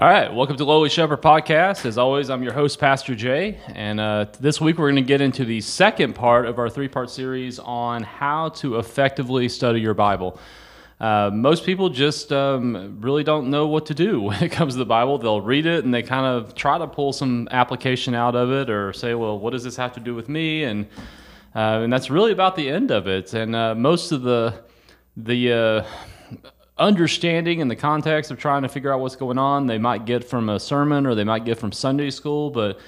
All right, welcome to Lowly Shepherd Podcast. As always, I'm your host, Pastor Jay, and uh, this week we're going to get into the second part of our three-part series on how to effectively study your Bible. Uh, most people just um, really don't know what to do when it comes to the Bible. They'll read it and they kind of try to pull some application out of it, or say, "Well, what does this have to do with me?" and uh, and that's really about the end of it. And uh, most of the the uh, understanding in the context of trying to figure out what's going on they might get from a sermon or they might get from Sunday school, but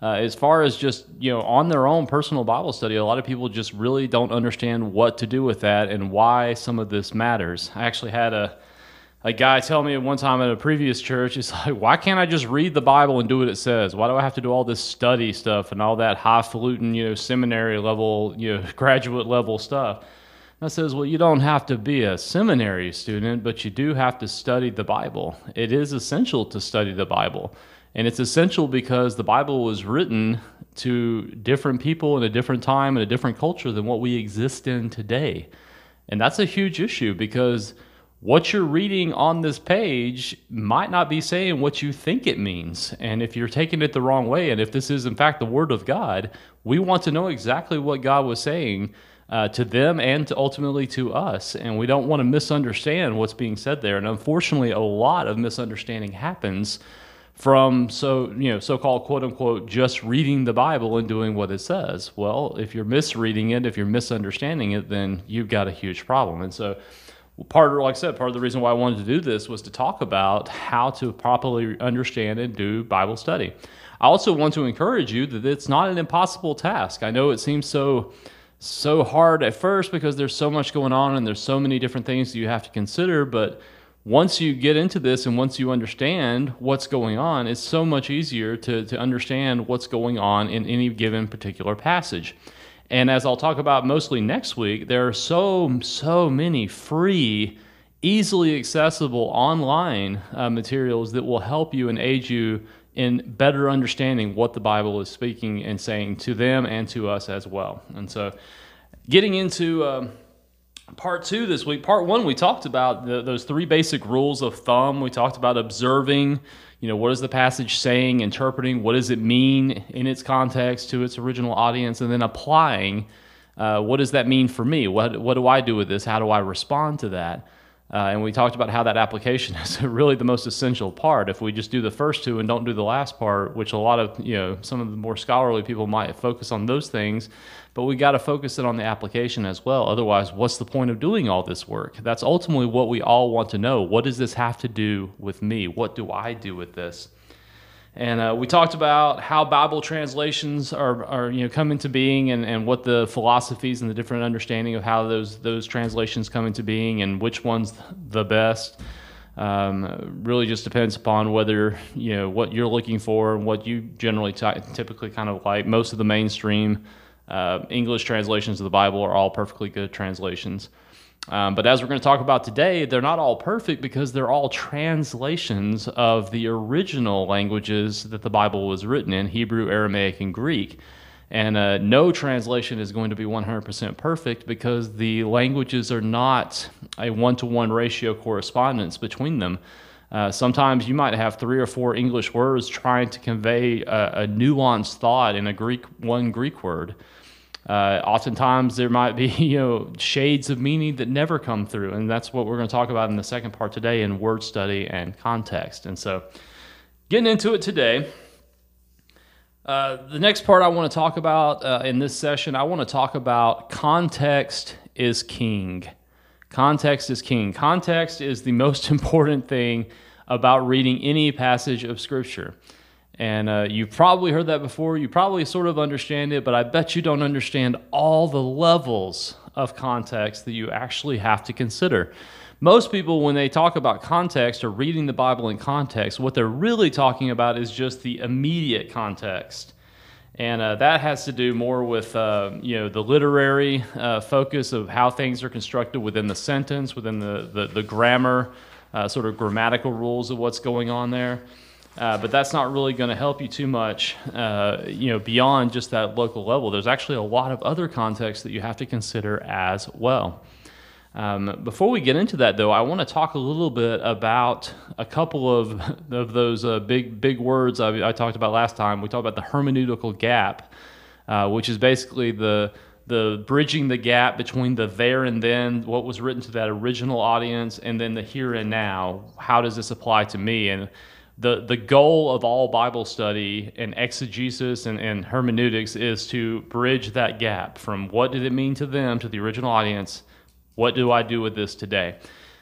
uh, as far as just you know on their own personal Bible study, a lot of people just really don't understand what to do with that and why some of this matters. I actually had a a guy tell me one time at a previous church, he's like, why can't I just read the Bible and do what it says? Why do I have to do all this study stuff and all that highfalutin, you know, seminary level, you know, graduate level stuff? I says, well, you don't have to be a seminary student, but you do have to study the Bible. It is essential to study the Bible. And it's essential because the Bible was written to different people in a different time and a different culture than what we exist in today. And that's a huge issue because what you're reading on this page might not be saying what you think it means. And if you're taking it the wrong way, and if this is in fact the Word of God, we want to know exactly what God was saying uh, to them and to ultimately to us. And we don't want to misunderstand what's being said there. And unfortunately, a lot of misunderstanding happens from so you know so-called quote unquote just reading the bible and doing what it says well if you're misreading it if you're misunderstanding it then you've got a huge problem and so part of, like I said, part of the reason why I wanted to do this was to talk about how to properly understand and do Bible study. I also want to encourage you that it's not an impossible task. I know it seems so so hard at first because there's so much going on and there's so many different things you have to consider, but once you get into this and once you understand what's going on, it's so much easier to, to understand what's going on in any given particular passage. And as I'll talk about mostly next week, there are so, so many free, easily accessible online uh, materials that will help you and aid you in better understanding what the Bible is speaking and saying to them and to us as well. And so, getting into um, part two this week, part one, we talked about the, those three basic rules of thumb. We talked about observing you know, what is the passage saying, interpreting, what does it mean in its context to its original audience, and then applying uh, what does that mean for me? What, what do I do with this? How do I respond to that? Uh, and we talked about how that application is really the most essential part. If we just do the first two and don't do the last part, which a lot of, you know, some of the more scholarly people might focus on those things, but we got to focus it on the application as well. Otherwise, what's the point of doing all this work? That's ultimately what we all want to know. What does this have to do with me? What do I do with this? And uh, we talked about how Bible translations are, are you know, come into being and, and what the philosophies and the different understanding of how those, those translations come into being and which one's the best. Um, really just depends upon whether, you know, what you're looking for and what you generally t- typically kind of like. Most of the mainstream uh, English translations of the Bible are all perfectly good translations. Um, but as we're going to talk about today, they're not all perfect because they're all translations of the original languages that the Bible was written in Hebrew, Aramaic, and Greek. And uh, no translation is going to be 100% perfect because the languages are not a one to one ratio correspondence between them. Uh, sometimes you might have three or four English words trying to convey a, a nuanced thought in a Greek one Greek word. Uh, oftentimes there might be you know shades of meaning that never come through, and that's what we're going to talk about in the second part today in word study and context. And so, getting into it today. Uh, the next part I want to talk about uh, in this session, I want to talk about context is king. Context is king. Context is the most important thing about reading any passage of Scripture. And uh, you've probably heard that before. You probably sort of understand it, but I bet you don't understand all the levels of context that you actually have to consider. Most people, when they talk about context or reading the Bible in context, what they're really talking about is just the immediate context. And uh, that has to do more with uh, you know the literary uh, focus of how things are constructed within the sentence, within the, the, the grammar, uh, sort of grammatical rules of what's going on there. Uh, but that's not really going to help you too much, uh, you know, beyond just that local level. There's actually a lot of other contexts that you have to consider as well. Um, before we get into that, though, I want to talk a little bit about a couple of, of those uh, big big words I, I, talked about last time. We talked about the hermeneutical gap, uh, which is basically the the bridging the gap between the there and then, what was written to that original audience, and then the here and now. How does this apply to me? And the, the goal of all Bible study and exegesis and, and hermeneutics is to bridge that gap from what did it mean to them to the original audience what do I do with this today?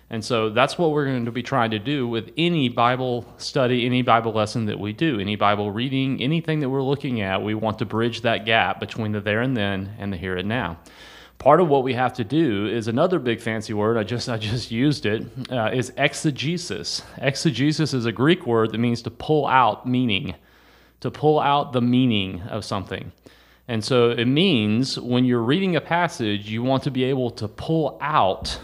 And so that's what we're going to be trying to do with any Bible study, any Bible lesson that we do, any Bible reading, anything that we're looking at. We want to bridge that gap between the there and then and the here and now. Part of what we have to do is another big fancy word. I just I just used it. Uh, is exegesis. Exegesis is a Greek word that means to pull out meaning, to pull out the meaning of something. And so it means when you're reading a passage, you want to be able to pull out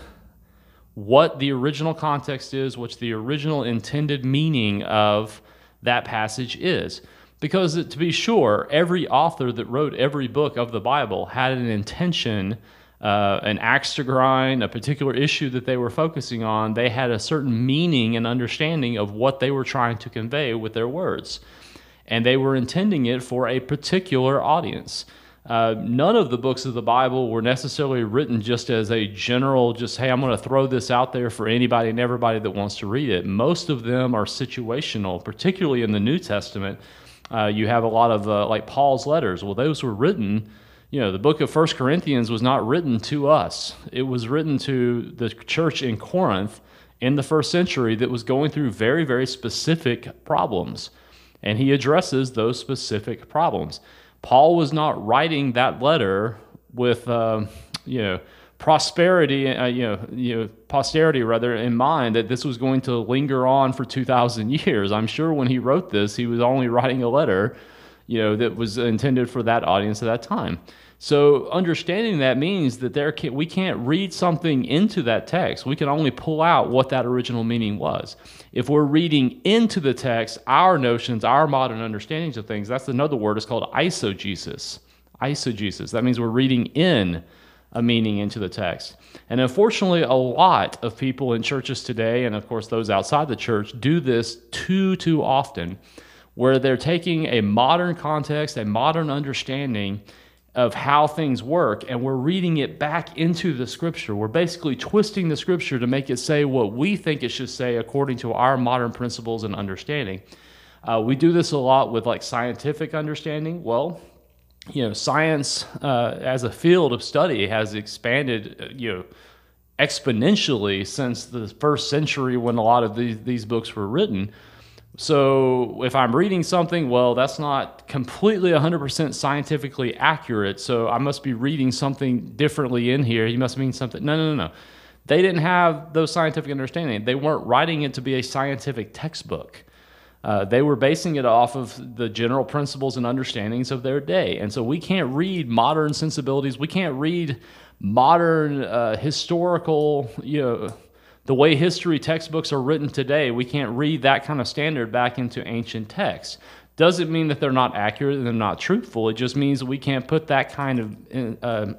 what the original context is, what the original intended meaning of that passage is. Because to be sure, every author that wrote every book of the Bible had an intention, uh, an axe to grind, a particular issue that they were focusing on. They had a certain meaning and understanding of what they were trying to convey with their words and they were intending it for a particular audience. Uh, none of the books of the Bible were necessarily written just as a general, just, hey, I'm going to throw this out there for anybody and everybody that wants to read it. Most of them are situational, particularly in the New Testament. Uh, you have a lot of, uh, like Paul's letters. Well, those were written, you know, the book of First Corinthians was not written to us, it was written to the church in Corinth in the first century that was going through very, very specific problems and he addresses those specific problems. Paul was not writing that letter with, uh, you know, prosperity, uh, you know, you know, posterity rather in mind that this was going to linger on for 2,000 years. I'm sure when he wrote this, he was only writing a letter, you know, that was intended for that audience at that time. So understanding that means that there can, we can't read something into that text. We can only pull out what that original meaning was. If we're reading into the text our notions, our modern understandings of things, that's another word. It's called eisegesis. Eisegesis. That means we're reading in a meaning into the text. And unfortunately, a lot of people in churches today, and of course those outside the church, do this too, too often, where they're taking a modern context, a modern understanding, of how things work, and we're reading it back into the scripture. We're basically twisting the scripture to make it say what we think it should say according to our modern principles and understanding. Uh, we do this a lot with like scientific understanding. Well, you know, science uh, as a field of study has expanded, uh, you know, exponentially since the first century when a lot of these, these books were written. So if I'm reading something, well, that's not completely 100% scientifically accurate. So I must be reading something differently in here. You must mean something. No, no, no, no. They didn't have those scientific understanding. They weren't writing it to be a scientific textbook. Uh, they were basing it off of the general principles and understandings of their day. And so we can't read modern sensibilities. We can't read modern uh, historical, you know, the way history textbooks are written today, we can't read that kind of standard back into ancient texts. Doesn't mean that they're not accurate and they're not truthful. It just means we can't put that kind of uh,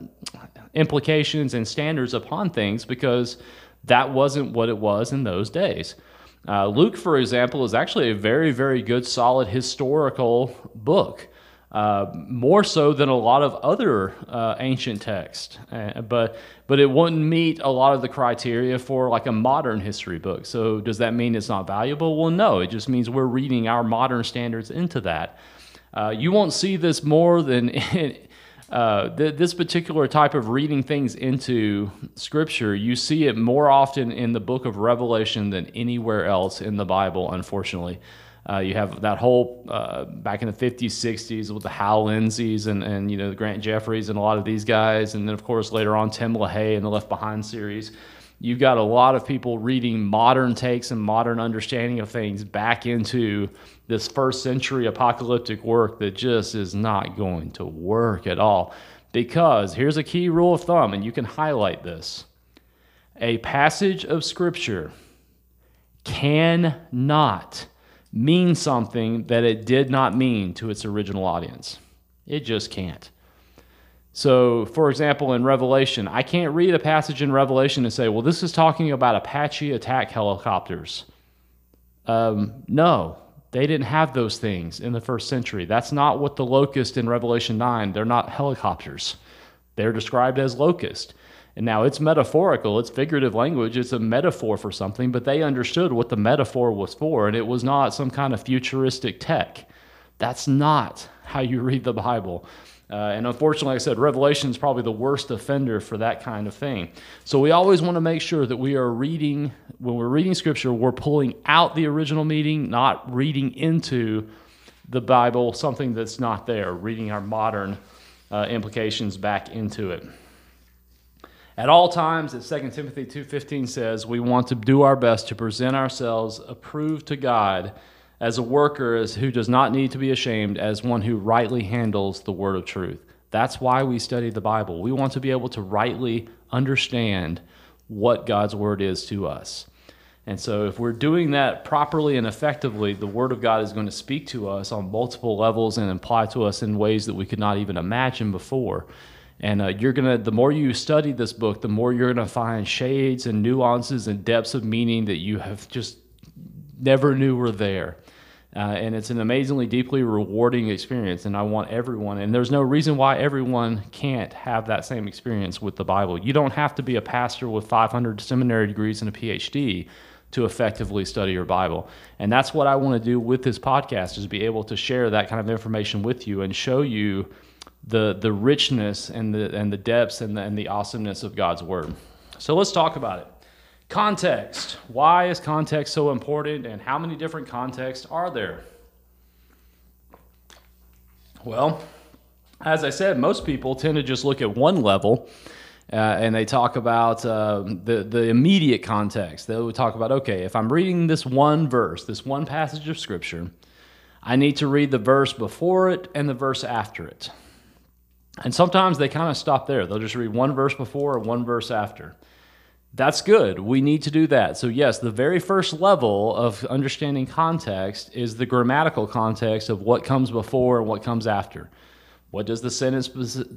implications and standards upon things because that wasn't what it was in those days. Uh, Luke, for example, is actually a very, very good, solid historical book uh, more so than a lot of other uh, ancient texts. Uh, but but it wouldn't meet a lot of the criteria for like a modern history book. So does that mean it's not valuable? Well, no. It just means we're reading our modern standards into that. Uh, you won't see this more than. In, uh, th- this particular type of reading things into scripture, you see it more often in the book of Revelation than anywhere else in the Bible, unfortunately. Uh, you have that whole uh, back in the 50s, 60s with the Hal Lindseys and, and you know the Grant Jeffreys and a lot of these guys, and then of course later on Tim LaHaye and the Left Behind series. You've got a lot of people reading modern takes and modern understanding of things back into this first century apocalyptic work that just is not going to work at all. Because here's a key rule of thumb, and you can highlight this a passage of Scripture cannot mean something that it did not mean to its original audience. It just can't. So, for example, in Revelation, I can't read a passage in Revelation and say, well, this is talking about Apache attack helicopters. Um, no, they didn't have those things in the first century. That's not what the locust in Revelation 9, they're not helicopters. They're described as locust. And now it's metaphorical, it's figurative language, it's a metaphor for something, but they understood what the metaphor was for, and it was not some kind of futuristic tech. That's not how you read the Bible. Uh, and unfortunately, like I said, Revelation is probably the worst offender for that kind of thing. So we always want to make sure that we are reading, when we're reading Scripture, we're pulling out the original meaning, not reading into the Bible something that's not there, reading our modern uh, implications back into it. At all times, as 2 Timothy 2.15 says, we want to do our best to present ourselves approved to God as a worker as who does not need to be ashamed, as one who rightly handles the word of truth. That's why we study the Bible. We want to be able to rightly understand what God's word is to us. And so, if we're doing that properly and effectively, the Word of God is going to speak to us on multiple levels and apply to us in ways that we could not even imagine before. And uh, you're gonna, the more you study this book, the more you're gonna find shades and nuances and depths of meaning that you have just never knew were there. Uh, and it's an amazingly deeply rewarding experience. And I want everyone, and there's no reason why everyone can't have that same experience with the Bible. You don't have to be a pastor with 500 seminary degrees and a PhD to effectively study your Bible. And that's what I want to do with this podcast is be able to share that kind of information with you and show you the the richness and the and the depths and the, and the awesomeness of God's word. So let's talk about it. Context. Why is context so important and how many different contexts are there? Well, as I said, most people tend to just look at one level uh, and they talk about uh, the, the immediate context. They would talk about, okay, if I'm reading this one verse, this one passage of Scripture, I need to read the verse before it and the verse after it. And sometimes they kind of stop there. They'll just read one verse before or one verse after. That's good. We need to do that. So, yes, the very first level of understanding context is the grammatical context of what comes before and what comes after. What does the sentence,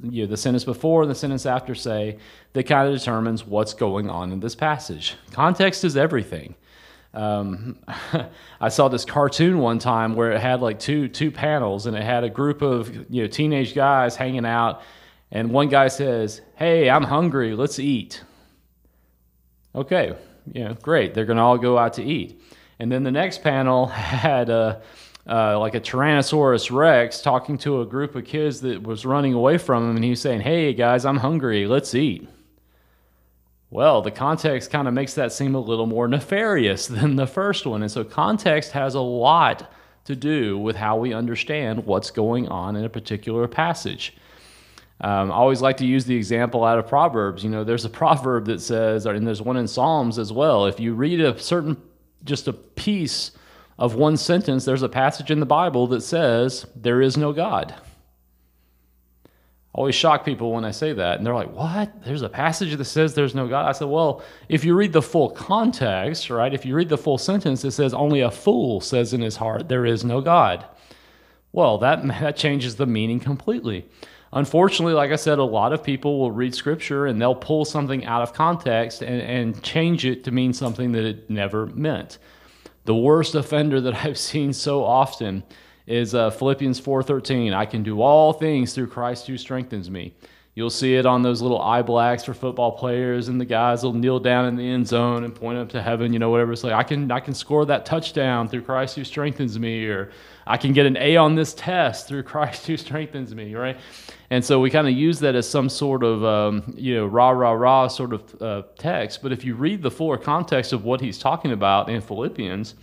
you know, the sentence before and the sentence after say that kind of determines what's going on in this passage? Context is everything. Um, I saw this cartoon one time where it had like two two panels, and it had a group of you know teenage guys hanging out, and one guy says, "Hey, I'm hungry. Let's eat." Okay, know, great. They're going to all go out to eat, and then the next panel had a. Uh, like a Tyrannosaurus Rex talking to a group of kids that was running away from him, and he's saying, "Hey guys, I'm hungry. Let's eat." Well, the context kind of makes that seem a little more nefarious than the first one. And so, context has a lot to do with how we understand what's going on in a particular passage. Um, I always like to use the example out of Proverbs. You know, there's a proverb that says, and there's one in Psalms as well. If you read a certain, just a piece of one sentence, there's a passage in the Bible that says, There is no God I always shock people when I say that. And they're like, what? There's a passage that says there's no God. I said, well, if you read the full context, right, if you read the full sentence, it says, only a fool says in his heart, there is no God. Well, that, that changes the meaning completely. Unfortunately, like I said, a lot of people will read scripture and they'll pull something out of context and, and change it to mean something that it never meant. The worst offender that I've seen so often is uh, Philippians 4:13. I can do all things through Christ who strengthens me. You'll see it on those little eye blacks for football players, and the guys will kneel down in the end zone and point up to heaven, you know, whatever. It's like I can I can score that touchdown through Christ who strengthens me, or I can get an A on this test through Christ who strengthens me, right? And so we kind of use that as some sort of um, you know rah rah rah sort of uh, text. But if you read the fuller context of what he's talking about in Philippians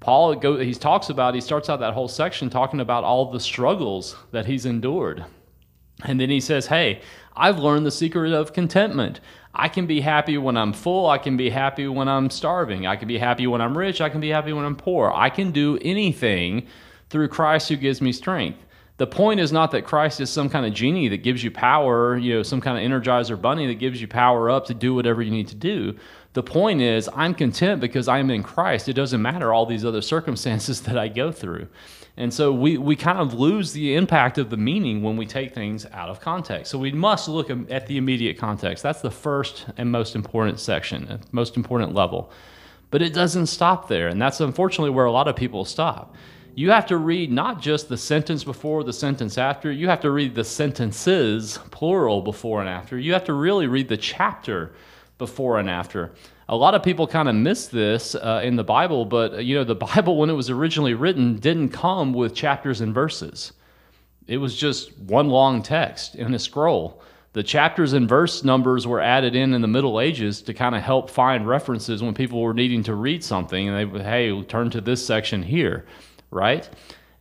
Paul go, he talks about, he starts out that whole section talking about all the struggles that he's endured. And then he says, Hey, I've learned the secret of contentment. I can be happy when I'm full. I can be happy when I'm starving. I can be happy when I'm rich. I can be happy when I'm poor. I can do anything through Christ who gives me strength. The point is not that Christ is some kind of genie that gives you power, you know, some kind of energizer bunny that gives you power up to do whatever you need to do. The point is, I'm content because I'm in Christ. It doesn't matter all these other circumstances that I go through. And so we, we kind of lose the impact of the meaning when we take things out of context. So we must look at the immediate context. That's the first and most important section, uh, most important level. But it doesn't stop there. And that's unfortunately where a lot of people stop. You have to read not just the sentence before, the sentence after, you have to read the sentences, plural, before and after. You have to really read the chapter before and after. A lot of people kind of miss this uh, in the Bible, but you know, the Bible, when it was originally written, didn't come with chapters and verses. It was just one long text in a scroll. The chapters and verse numbers were added in in the Middle Ages to kind of help find references when people were needing to read something, and they would, hey, turn to this section here, right?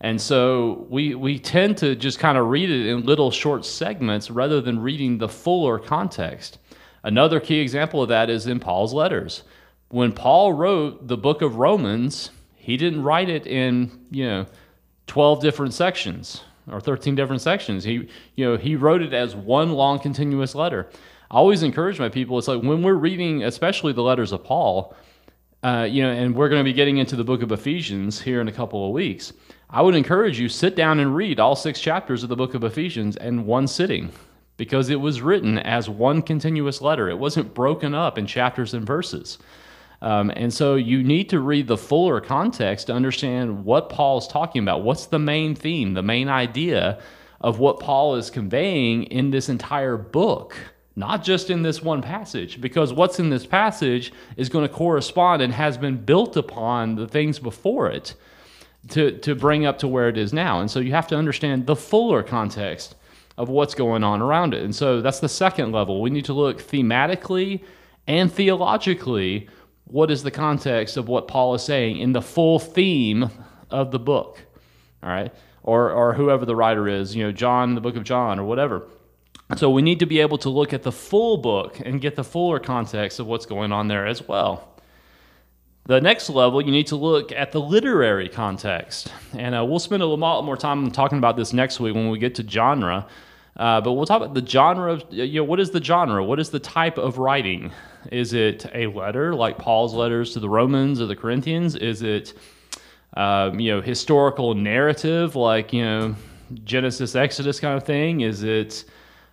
And so we, we tend to just kind of read it in little short segments rather than reading the fuller context. Another key example of that is in Paul's letters. When Paul wrote the book of Romans, he didn't write it in, you know, 12 different sections or 13 different sections. He, you know, he wrote it as one long continuous letter. I always encourage my people, it's like when we're reading, especially the letters of Paul, uh, you know, and we're going to be getting into the book of Ephesians here in a couple of weeks. I would encourage you sit down and read all six chapters of the book of Ephesians in one sitting because it was written as one continuous letter. It wasn't broken up in chapters and verses. Um, and so you need to read the fuller context to understand what Paul is talking about. What's the main theme, the main idea of what Paul is conveying in this entire book, not just in this one passage, because what's in this passage is going to correspond and has been built upon the things before it to, to bring up to where it is now. And so you have to understand the fuller context of what's going on around it. And so that's the second level. We need to look thematically and theologically what is the context of what Paul is saying in the full theme of the book. All right? Or, or whoever the writer is, you know, John, the book of John, or whatever. So we need to be able to look at the full book and get the fuller context of what's going on there as well. The next level, you need to look at the literary context. And uh, we'll spend a lot more time talking about this next week when we get to genre. Uh, but we'll talk about the genre of, you know, what is the genre? What is the type of writing? Is it a letter like Paul's letters to the Romans or the Corinthians? Is it, um, you know, historical narrative like, you know, Genesis, Exodus kind of thing? Is it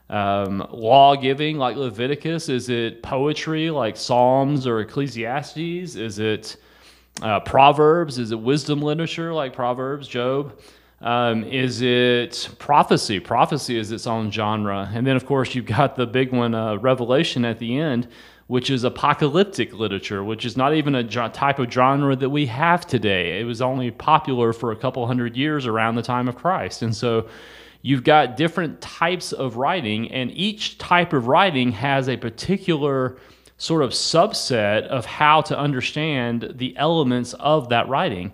um, law giving like Leviticus? Is it poetry like Psalms or Ecclesiastes? Is it uh, Proverbs? Is it wisdom literature like Proverbs, Job? Um, is it prophecy? Prophecy is its own genre. And then, of course, you've got the big one, uh, Revelation, at the end, which is apocalyptic literature, which is not even a type of genre that we have today. It was only popular for a couple hundred years around the time of Christ. And so you've got different types of writing, and each type of writing has a particular sort of subset of how to understand the elements of that writing.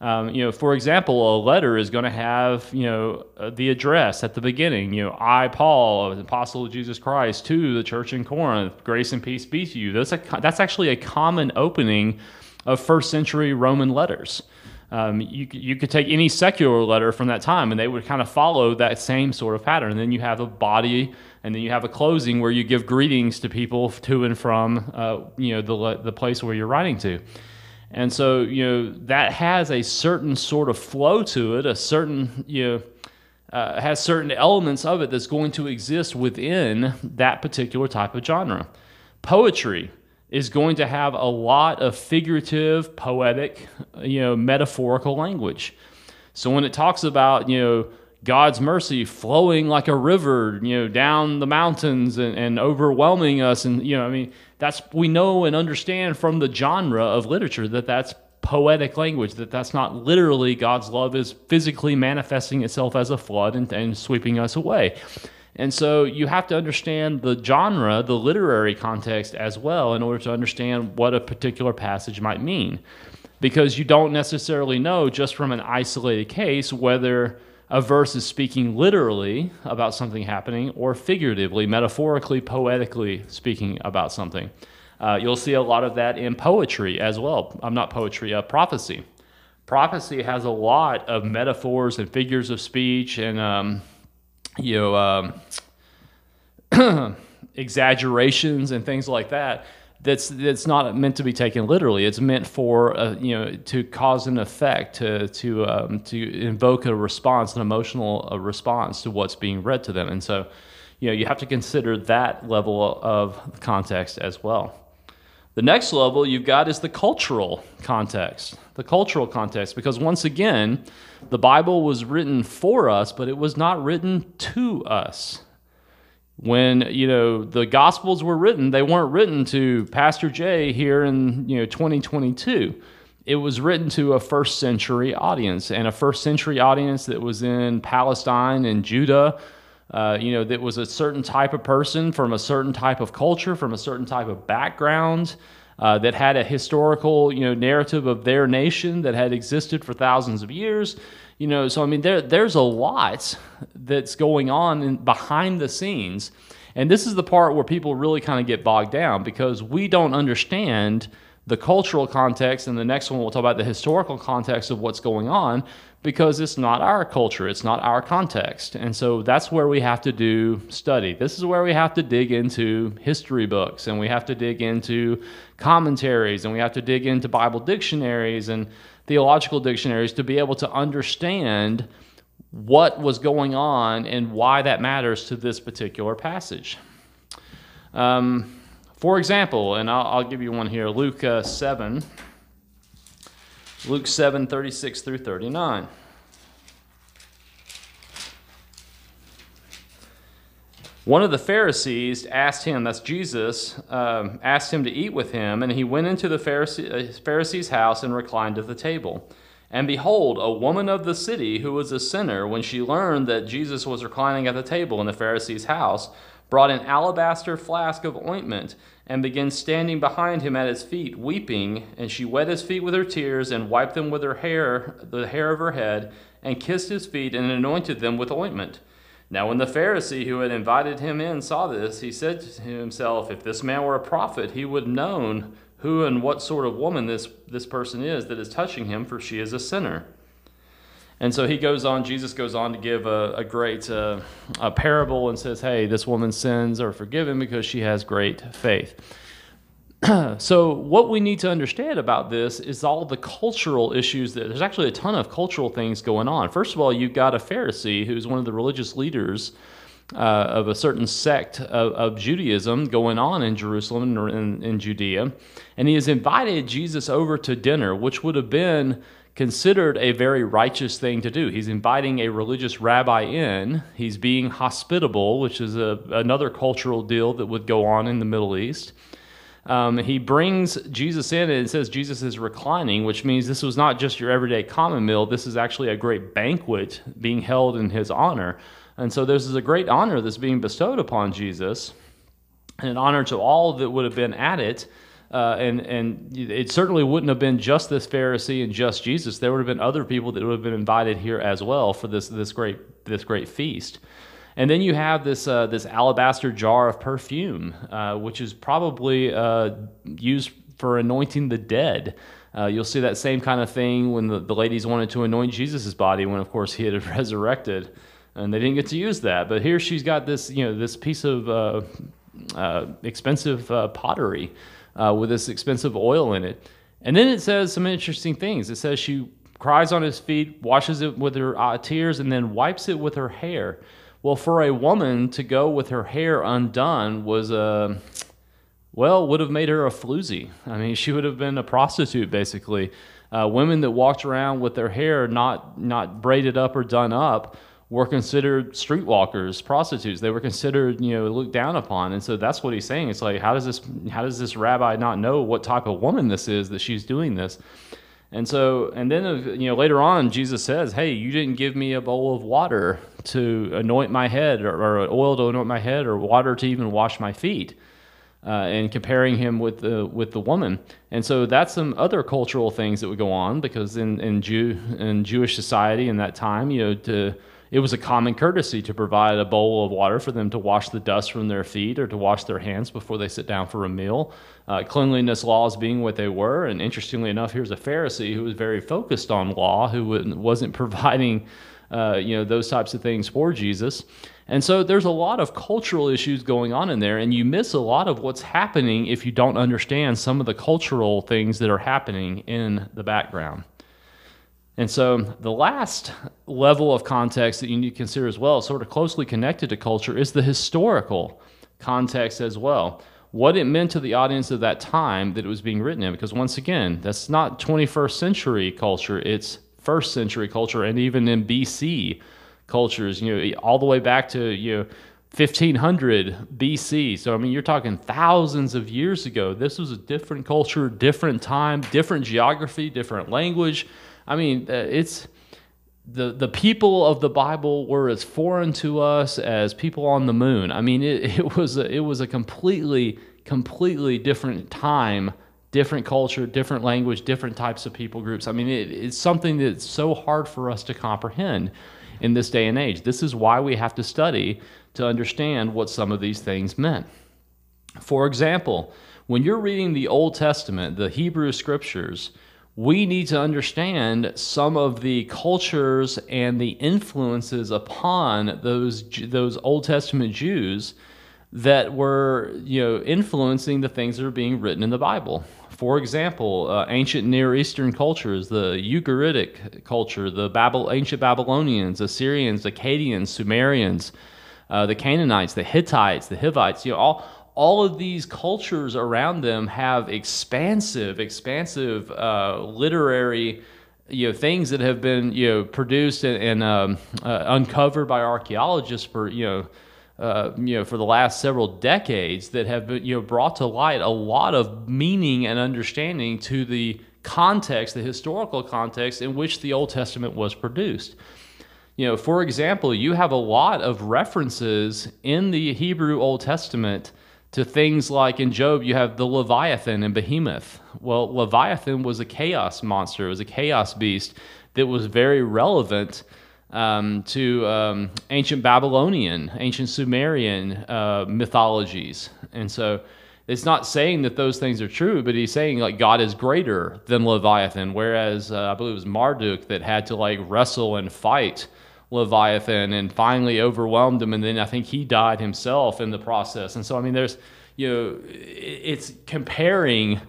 Um, you know, for example, a letter is going to have, you know, uh, the address at the beginning. You know, I, Paul, an apostle of Jesus Christ, to the church in Corinth, grace and peace be to you. That's a, that's actually a common opening of first century Roman letters. Um, you, you could take any secular letter from that time, and they would kind of follow that same sort of pattern. And then you have a body, and then you have a closing where you give greetings to people to and from, uh, you know, the the place where you're writing to. And so, you know, that has a certain sort of flow to it, a certain, you know, uh, has certain elements of it that's going to exist within that particular type of genre. Poetry is going to have a lot of figurative, poetic, you know, metaphorical language. So when it talks about, you know, God's mercy flowing like a river, you know, down the mountains and, and overwhelming us, and you know, I mean, that's we know and understand from the genre of literature that that's poetic language that that's not literally god's love is physically manifesting itself as a flood and, and sweeping us away. And so you have to understand the genre the literary context as well in order to understand what a particular passage might mean. Because you don't necessarily know just from an isolated case whether a verse is speaking literally about something happening or figuratively, metaphorically, poetically speaking about something. Uh, you'll see a lot of that in poetry as well. I'm not poetry, uh, prophecy. Prophecy has a lot of metaphors and figures of speech and, um, you know, um, exaggerations and things like that that's that's not meant to be taken literally. It's meant for uh, you know to cause an effect, to to um, to invoke a response, an emotional uh, response to what's being read to them. And so, you know, you have to consider that level of context as well. The next level you've got is the cultural context. The cultural context, because once again, the Bible was written for us, but it was not written to us when you know the gospels were written they weren't written to pastor jay here in you know 2022 it was written to a first century audience and a first century audience that was in palestine and judah uh, you know that was a certain type of person from a certain type of culture from a certain type of background uh, that had a historical you know narrative of their nation that had existed for thousands of years you know, so I mean, there there's a lot that's going on in, behind the scenes, and this is the part where people really kind of get bogged down because we don't understand the cultural context, and the next one we'll talk about the historical context of what's going on because it's not our culture, it's not our context. And so that's where we have to do study. This is where we have to dig into history books and we have to dig into commentaries and we have to dig into Bible dictionaries and theological dictionaries to be able to understand what was going on and why that matters to this particular passage. Um, for example, and I'll, I'll, give you one here Luke uh, 7, Luke 7 36 through 39. One of the Pharisees asked him, that's Jesus, um, asked him to eat with him, and he went into the Pharisee, uh, Pharisee's house and reclined at the table. And behold, a woman of the city who was a sinner, when she learned that Jesus was reclining at the table in the Pharisee's house, brought an alabaster flask of ointment and began standing behind him at his feet, weeping. And she wet his feet with her tears and wiped them with her hair, the hair of her head, and kissed his feet and anointed them with ointment. Now, when the Pharisee who had invited him in saw this, he said to himself, If this man were a prophet, he would have known who and what sort of woman this, this person is that is touching him, for she is a sinner. And so he goes on, Jesus goes on to give a, a great uh, a parable and says, Hey, this woman's sins are forgiven because she has great faith. so what we need to understand about this is all the cultural issues that there's actually a ton of cultural things going on. First of all you've got a pharisee who's one of the religious leaders uh, of a certain sect of, of, judaism going on in jerusalem and in, in judea and he has invited jesus over to dinner which would have been considered a very righteous thing to do. He's inviting a religious rabbi in. He's being hospitable which is a, another cultural deal that would go on in the middle east um, he brings Jesus in and says Jesus is reclining, which means this was not just your everyday common meal. This is actually a great banquet being held in his honor. And so this is a great honor that's being bestowed upon Jesus, and an honor to all that would have been at it. Uh, and and it certainly wouldn't have been just this Pharisee and just Jesus. There would have been other people that would have been invited here as well for this this great this great feast. And then you have this uh, this alabaster jar of perfume, uh, which is probably uh, used for anointing the dead. Uh, you'll see that same kind of thing when the, the ladies wanted to anoint Jesus' body, when of course he had resurrected, and they didn't get to use that. But here she's got this, you know, this piece of uh, uh, expensive pottery with this expensive oil in it. And then it says some interesting things. It says she cries on his feet, washes it with her tears, and then wipes it with her hair. Well, for a woman to go with her hair undone was a uh, well, would have made her a floozy. I mean, she would have been a prostitute basically. Uh, women that walked around with their hair not not braided up or done up were considered streetwalkers, prostitutes. They were considered, you know, looked down upon. And so that's what he's saying. It's like, how does this how does this rabbi not know what type of woman this is that she's doing this? And so, and then, you know, later on, Jesus says, Hey, you didn't give me a bowl of water to anoint my head, or, or oil to anoint my head, or water to even wash my feet. Uh, and comparing him with the with the woman, and so that's some other cultural things that would go on because in in Jew in Jewish society in that time, you know, to it was a common courtesy to provide a bowl of water for them to wash the dust from their feet or to wash their hands before they sit down for a meal. Uh, cleanliness laws being what they were. And interestingly enough, here's a Pharisee who was very focused on law, who wasn't providing uh, you know, those types of things for Jesus. And so there's a lot of cultural issues going on in there, and you miss a lot of what's happening if you don't understand some of the cultural things that are happening in the background. And so the last level of context that you need to consider as well, sort of closely connected to culture, is the historical context as well. What it meant to the audience of that time that it was being written in. Because once again, that's not 21st century culture, it's first century culture, and even in BC cultures, you know, all the way back to, you know, 1500 BC. So, I mean, you're talking thousands of years ago. This was a different culture, different time, different geography, different language. I mean, uh, it's the the people of the Bible were as foreign to us as people on the moon. I mean, it, it was a, it was a completely completely different time, different culture, different language, different types of people groups. I mean, it, it's something that's so hard for us to comprehend in this day and age. This is why we have to study to understand what some of these things meant. For example, when you're reading the Old Testament, the Hebrew scriptures, we need to understand some of the cultures and the influences upon those those Old Testament Jews that were you know influencing the things that are being written in the Bible. For example, uh, ancient Near Eastern cultures, the Ugaritic culture, the Babel, ancient Babylonians, Assyrians, Akkadians, Sumerians, uh, the Canaanites, the Hittites, the Hivites, you know all all of these cultures around them have expansive, expansive uh, literary you know things that have been you know produced and, and um, uh, uncovered by archaeologists for you know uh, you know for the last several decades that have been you know brought to light a lot of meaning and understanding to the context, the historical context in which the Old Testament was produced. You know, for example, you have a lot of references in the Hebrew Old Testament to things like in Job, you have the Leviathan and Behemoth. Well, Leviathan was a chaos monster, it was a chaos beast that was very relevant um, to um, ancient Babylonian, ancient Sumerian uh, mythologies. And so it's not saying that those things are true, but he's saying like God is greater than Leviathan, whereas uh, I believe it was Marduk that had to like wrestle and fight Leviathan and finally overwhelmed him. And then I think he died himself in the process. And so, I mean, there's, you know, it's comparing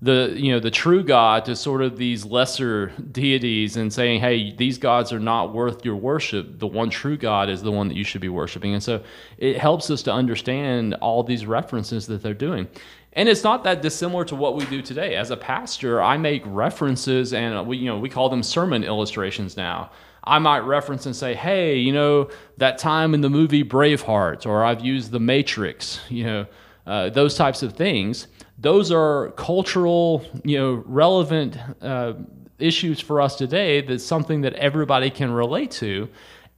the you know the true God to sort of these lesser deities and saying, hey, these gods are not worth your worship. The one true God is the one that you should be worshiping. And so it helps us to understand all these references that they're doing. And it's not that dissimilar to what we do today. As a pastor, I make references and we you know we call them sermon illustrations now. I might reference and say, hey, you know, that time in the movie Braveheart, or I've used The Matrix, you know, uh, those types of things. Those are cultural, you know, relevant uh, issues for us today that's something that everybody can relate to.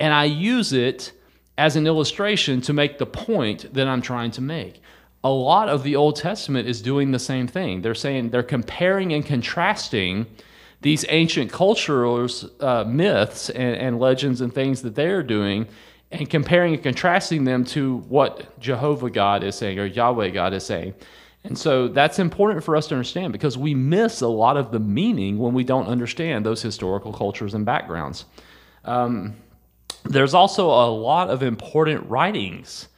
And I use it as an illustration to make the point that I'm trying to make. A lot of the Old Testament is doing the same thing. They're saying they're comparing and contrasting these ancient cultures, uh, myths and, and legends and things that they're doing, and comparing and contrasting them to what Jehovah God is saying or Yahweh God is saying. And so that's important for us to understand because we miss a lot of the meaning when we don't understand those historical cultures and backgrounds. Um, there's also a lot of important writings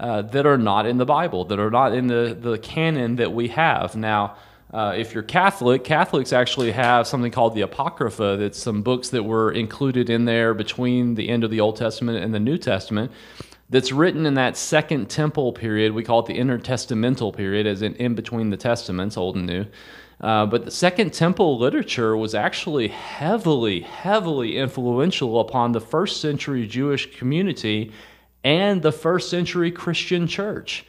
uh, that are not in the Bible, that are not in the, the canon that we have. Now, uh, if you're Catholic, Catholics actually have something called the Apocrypha. That's some books that were included in there between the end of the Old Testament and the New Testament. That's written in that Second Temple period. We call it the intertestamental period, as in in between the Testaments, Old and New. Uh, but the Second Temple literature was actually heavily, heavily influential upon the first century Jewish community and the first century Christian church.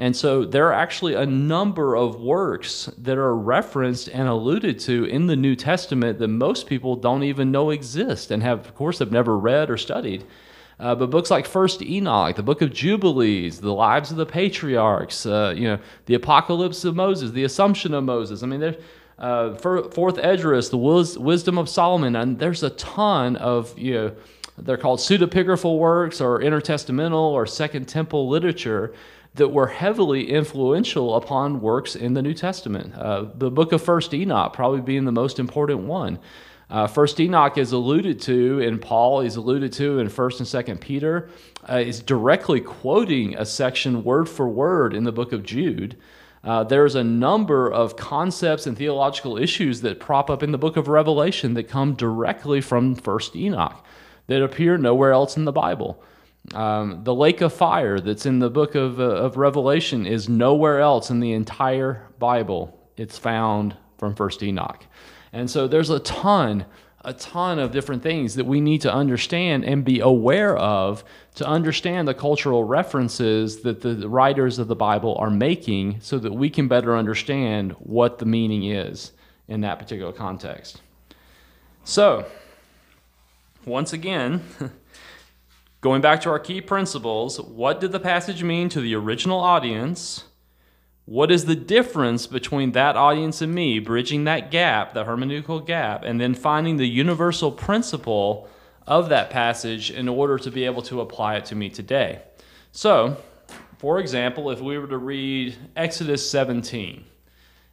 And so there are actually a number of works that are referenced and alluded to in the New Testament that most people don't even know exist and have, of course, have never read or studied. Uh, but books like First Enoch, the Book of Jubilees, the Lives of the Patriarchs, uh, you know, the Apocalypse of Moses, the Assumption of Moses. I mean, there's uh, Fourth Esdras, the Wisdom of Solomon, and there's a ton of you know, they're called pseudepigraphal works or intertestamental or Second Temple literature that were heavily influential upon works in the New Testament. Uh, the book of First Enoch probably being the most important one. Uh, First Enoch is alluded to in Paul. He's alluded to in First and Second Peter. Uh, is directly quoting a section word for word in the book of Jude. Uh, there's a number of concepts and theological issues that prop up in the book of Revelation that come directly from First Enoch that appear nowhere else in the Bible. Um, the lake of fire that's in the book of, uh, of Revelation is nowhere else in the entire Bible. It's found from First Enoch. And so there's a ton, a ton of different things that we need to understand and be aware of to understand the cultural references that the writers of the Bible are making so that we can better understand what the meaning is in that particular context. So, once again, going back to our key principles, what did the passage mean to the original audience? What is the difference between that audience and me, bridging that gap, the hermeneutical gap, and then finding the universal principle of that passage in order to be able to apply it to me today? So, for example, if we were to read Exodus 17,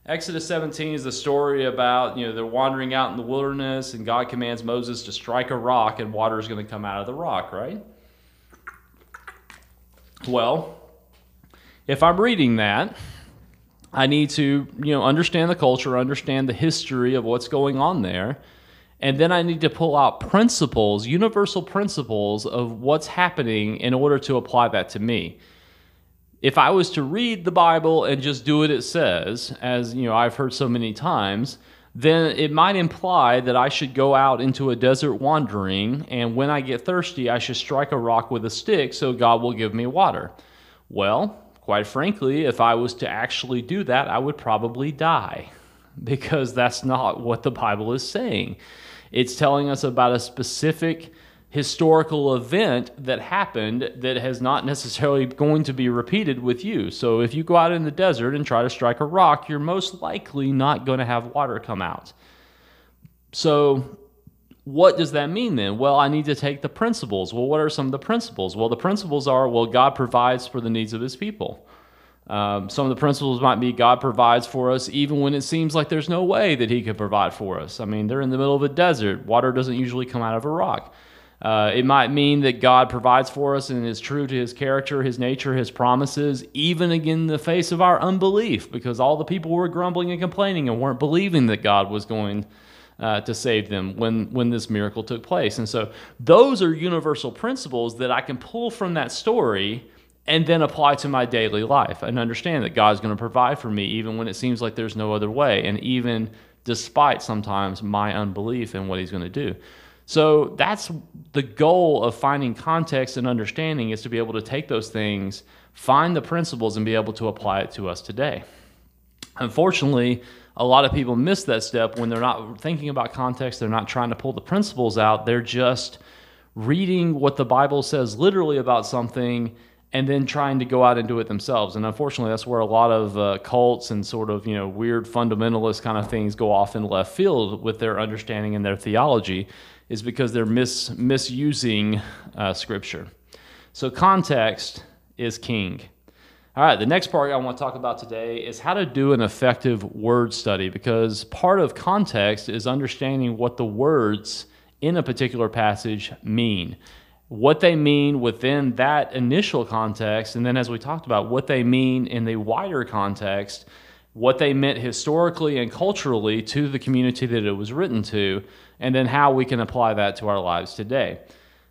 Exodus 17 is the story about, you know, they're wandering out in the wilderness and God commands Moses to strike a rock and water is going to come out of the rock, right? Well, if I'm reading that, I need to, you know, understand the culture, understand the history of what's going on there. And then I need to pull out principles, universal principles of what's happening in order to apply that to me. If I was to read the Bible and just do what it says, as you know, I've heard so many times, then it might imply that I should go out into a desert wandering, and when I get thirsty, I should strike a rock with a stick so God will give me water. Well, quite frankly, if I was to actually do that, I would probably die because that's not what the Bible is saying. It's telling us about a specific historical event that happened that has not necessarily going to be repeated with you. So if you go out in the desert and try to strike a rock, you're most likely not going to have water come out. So what does that mean then? Well, I need to take the principles. Well, what are some of the principles? Well, the principles are well, God provides for the needs of his people. Um, some of the principles might be God provides for us even when it seems like there's no way that he could provide for us. I mean, they're in the middle of a desert, water doesn't usually come out of a rock. Uh, it might mean that God provides for us and is true to his character, his nature, his promises, even in the face of our unbelief, because all the people were grumbling and complaining and weren't believing that God was going uh, to save them when, when this miracle took place. And so those are universal principles that I can pull from that story and then apply to my daily life and understand that God's going to provide for me even when it seems like there's no other way, and even despite sometimes my unbelief in what He's going to do. So that's the goal of finding context and understanding is to be able to take those things, find the principles, and be able to apply it to us today. Unfortunately, a lot of people miss that step when they're not thinking about context, they're not trying to pull the principles out, they're just reading what the Bible says literally about something and then trying to go out and do it themselves. And unfortunately, that's where a lot of uh, cults and sort of you know weird fundamentalist kind of things go off in left field with their understanding and their theology, is because they're mis- misusing uh, Scripture. So context is king. All right, the next part I want to talk about today is how to do an effective word study because part of context is understanding what the words in a particular passage mean, what they mean within that initial context, and then as we talked about, what they mean in the wider context, what they meant historically and culturally to the community that it was written to, and then how we can apply that to our lives today.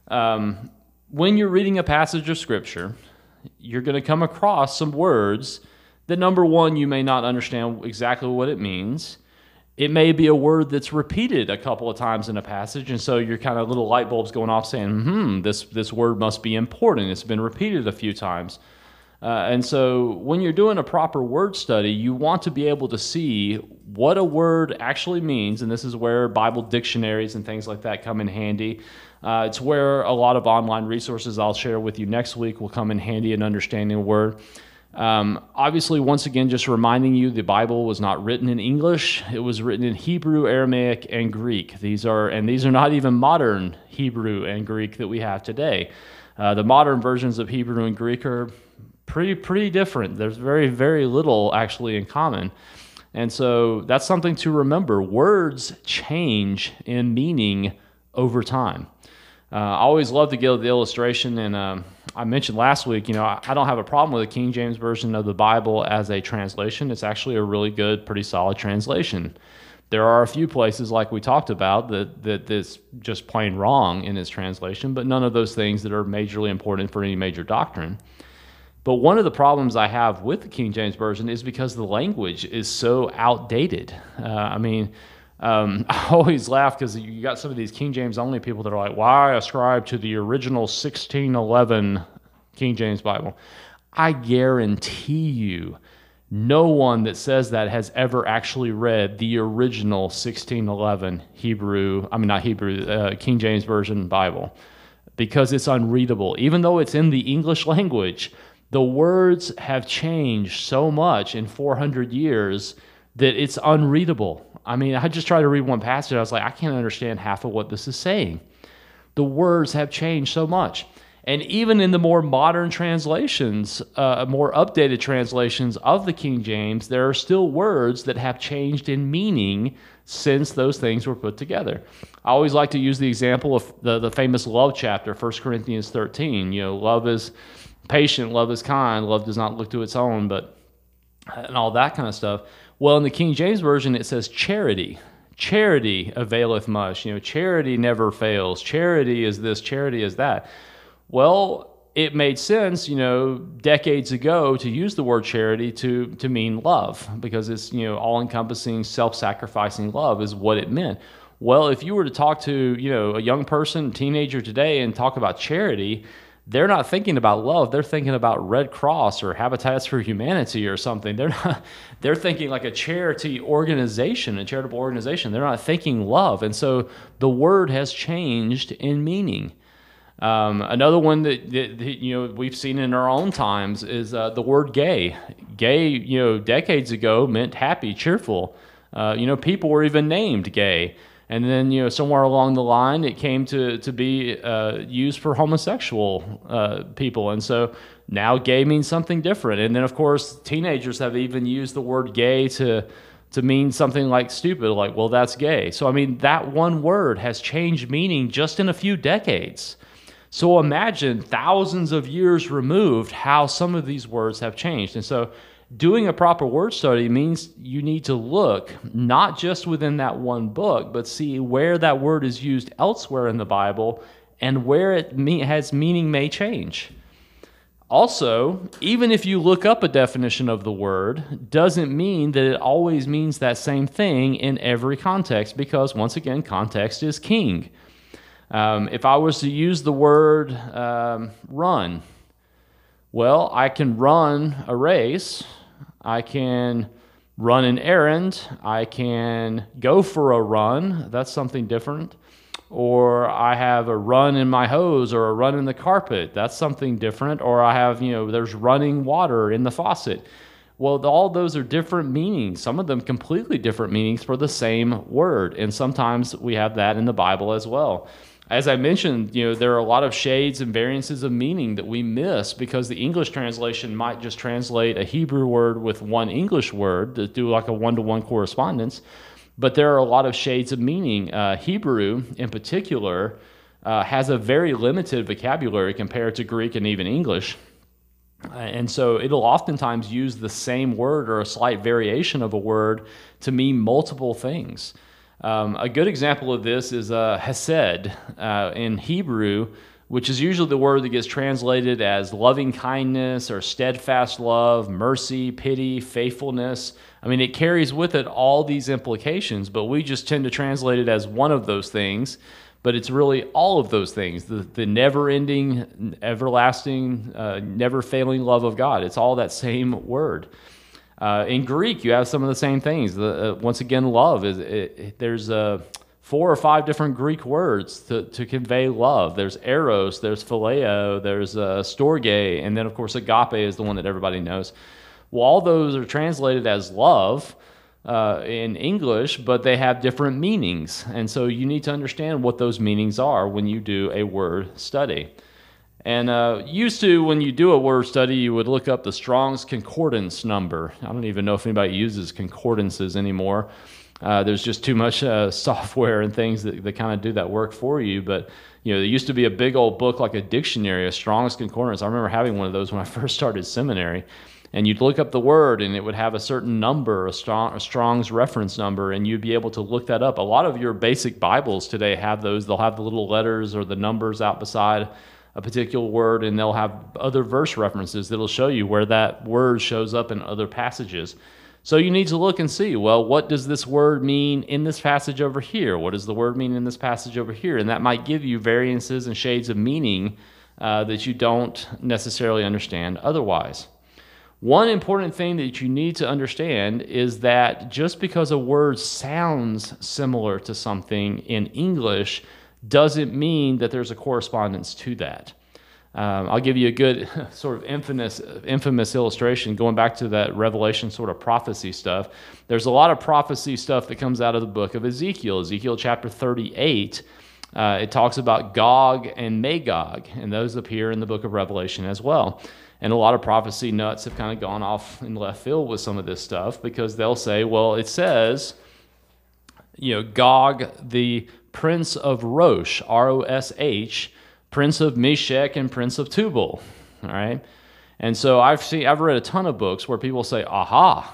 Um, when you're reading a passage of Scripture, you're going to come across some words that, number one, you may not understand exactly what it means. It may be a word that's repeated a couple of times in a passage, and so your kind of little light bulbs going off saying, hmm, this, this word must be important. It's been repeated a few times. Uh, and so when you're doing a proper word study, you want to be able to see what a word actually means. And this is where Bible dictionaries and things like that come in handy. Uh, it's where a lot of online resources I'll share with you next week will come in handy in understanding a word. Um, obviously, once again, just reminding you the Bible was not written in English. It was written in Hebrew, Aramaic, and Greek. These are, and these are not even modern Hebrew and Greek that we have today. Uh, the modern versions of Hebrew and Greek are pretty, pretty different. There's very, very little actually in common. And so that's something to remember. Words change in meaning over time. Uh, I always love to give the illustration, and um, I mentioned last week, you know, I, I, don't have a problem with the King James Version of the Bible as a translation. It's actually a really good, pretty solid translation. There are a few places, like we talked about, that, that that's just plain wrong in its translation, but none of those things that are majorly important for any major doctrine. But one of the problems I have with the King James Version is because the language is so outdated. Uh, I mean, um, I always laugh because you got some of these King James only people that are like, "Why ascribe to the original 1611 King James Bible?" I guarantee you, no one that says that has ever actually read the original 1611 Hebrew. I mean, not Hebrew, uh, King James Version Bible, because it's unreadable, even though it's in the English language the words have changed so much in 400 years that it's unreadable. I mean, I just tried to read one passage. I was like, I can't understand half of what this is saying. The words have changed so much. And even in the more modern translations, uh, more updated translations of the King James, there are still words that have changed in meaning since those things were put together. I always like to use the example of the, the famous love chapter, 1 Corinthians 13. You know, love is patient, love is kind, love does not look to its own, but and all that kind of stuff. Well, in the King James Version, it says charity. Charity availeth much. You know, charity never fails. Charity is this, charity is that. Well, it made sense, you know, decades ago to use the word charity to to mean love because it's, you know, all-encompassing, self-sacrificing love is what it meant. Well, if you were to talk to, you know, a young person, teenager today and talk about charity, they're not thinking about love. They're thinking about red cross or habitats for humanity or something. They're not they're thinking like a charity organization a charitable organization. They're not thinking love. And so the word has changed in meaning. Um, another one that, that, that, you know we've seen in our own times is uh, the word gay. Gay you know decades ago meant happy cheerful. Uh, you know people were even named gay and then you know somewhere along the line it came to to be uh, used for homosexual uh, people. And so now gay means something different. And then of course teenagers have even used the word gay to to mean something like stupid like well that's gay. So i mean that one word has changed meaning just in a few decades. So imagine thousands of years removed how some of these words have changed. And so doing a proper word study means you need to look not just within that one book, but see where that word is used elsewhere in the Bible and where it has meaning may change. Also, even if you look up a definition of the word, doesn't mean that it always means that same thing in every context because, once again, context is king. Um, if I was to use the word um, run, well, I can run a race, I can run an errand, I can go for a run, that's something different. Or I have a run in my hose or a run in the carpet, that's something different. Or I have, you know, there's running water in the faucet. Well, all those are different meanings. Some of them completely different meanings for the same word. And sometimes we have that in the Bible as well as I mentioned, you know, there are a lot of shades and variances of meaning that we miss because the English translation might just translate a Hebrew word with one English word to do like a one to one correspondence. But there are a lot of shades of meaning. Uh, Hebrew, in particular, uh, has a very limited vocabulary compared to Greek and even English. And so it'll oftentimes use the same word or a slight variation of a word to mean multiple things. Um, a good example of this is uh, hesed uh, in Hebrew, which is usually the word that gets translated as loving kindness or steadfast love, mercy, pity, faithfulness. I mean, it carries with it all these implications, but we just tend to translate it as one of those things. But it's really all of those things the, the never ending, everlasting, uh, never failing love of God. It's all that same word. Uh, in Greek, you have some of the same things. The, uh, once again, love is it, it, there's uh, four or five different Greek words to, to convey love. There's eros, there's phileo, there's uh, storge, and then of course agape is the one that everybody knows. Well, all those are translated as love uh, in English, but they have different meanings, and so you need to understand what those meanings are when you do a word study. And uh, used to, when you do a word study, you would look up the Strong's Concordance number. I don't even know if anybody uses concordances anymore. Uh, there's just too much uh, software and things that, that kind of do that work for you. But you know, there used to be a big old book like a dictionary, a Strong's Concordance. I remember having one of those when I first started seminary. And you'd look up the word, and it would have a certain number, a, strong, a Strong's reference number, and you'd be able to look that up. A lot of your basic Bibles today have those. They'll have the little letters or the numbers out beside a particular word, and they'll have other verse references that'll show you where that word shows up in other passages. So you need to look and see, well, what does this word mean in this passage over here? What does the word mean in this passage over here? And that might give you variances and shades of meaning uh, that you don't necessarily understand otherwise. One important thing that you need to understand is that just because a word sounds similar to something in English doesn't mean that there's a correspondence to that. Um, I'll give you a good sort of infamous, infamous illustration going back to that Revelation sort of prophecy stuff. There's a lot of prophecy stuff that comes out of the book of Ezekiel, Ezekiel chapter 38. Uh, it talks about Gog and Magog, and those appear in the book of Revelation as well. And a lot of prophecy nuts have kind of gone off in left field with some of this stuff because they'll say, well, it says, you know, Gog, the prince of Rosh, R O S H, Prince of Meshech and Prince of Tubal. All right. And so I've seen I've read a ton of books where people say, aha,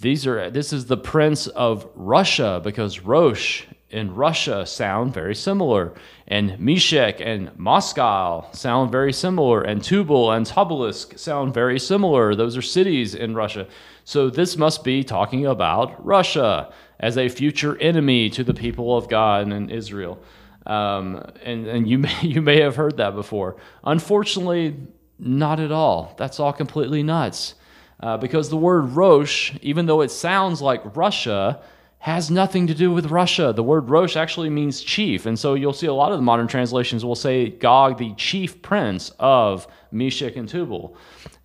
these are this is the prince of Russia because Rosh in Russia sound very similar, and Meshech and Moscow sound very similar, and Tubal and Tobolsk sound very similar. Those are cities in Russia. So this must be talking about Russia as a future enemy to the people of God and Israel. Um, and and you, may, you may have heard that before. Unfortunately, not at all. That's all completely nuts. Uh, because the word Rosh, even though it sounds like Russia, has nothing to do with Russia. The word Rosh actually means chief. And so you'll see a lot of the modern translations will say Gog, the chief prince of Meshech and Tubal.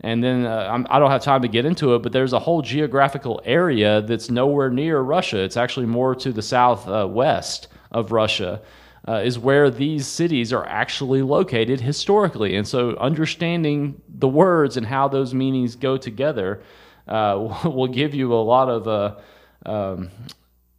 And then uh, I don't have time to get into it, but there's a whole geographical area that's nowhere near Russia. It's actually more to the southwest uh, of Russia uh, is where these cities are actually located historically. And so understanding the words and how those meanings go together uh, will give you a lot of, uh, um,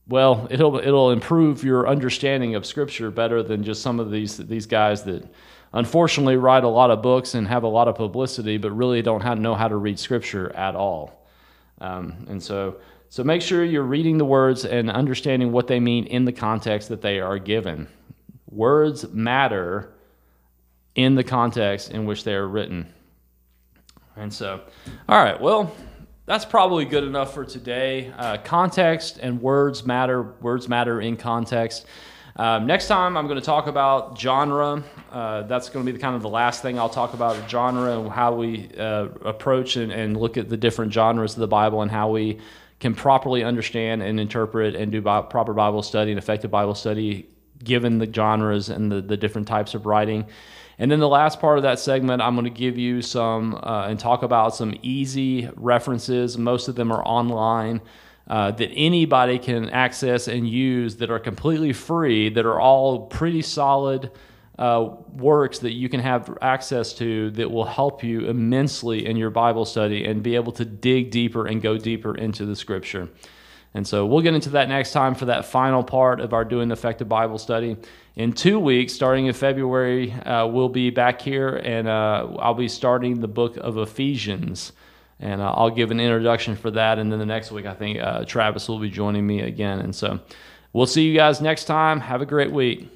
well, it'll, it'll improve your understanding of Scripture better than just some of these, these guys that unfortunately write a lot of books and have a lot of publicity, but really don't know how to read Scripture at all. Um, and so, so make sure you're reading the words and understanding what they mean in the context that they are given. Words matter in the context in which they are written. And so, all right, well, that's probably good enough for today. Uh, context and words matter. Words matter in context. Um, next time, I'm going to talk about genre. Uh, that's going to be the, kind of the last thing I'll talk about genre and how we uh, approach and, and, look at the different genres of the Bible and how we can properly understand and interpret and do bi- proper Bible study and effective Bible study given the genres and the, the different types of writing. And then the last part of that segment, I'm going to give you some uh, and talk about some easy references. Most of them are online uh, that anybody can access and use that are completely free, that are all pretty solid uh, works that you can have access to that will help you immensely in your Bible study and be able to dig deeper and go deeper into the scripture. And so we'll get into that next time for that final part of our Doing Effective Bible study. In two weeks, starting in February, uh, we'll be back here and uh, I'll be starting the book of Ephesians. And uh, I'll give an introduction for that. And then the next week, I think uh, Travis will be joining me again. And so we'll see you guys next time. Have a great week.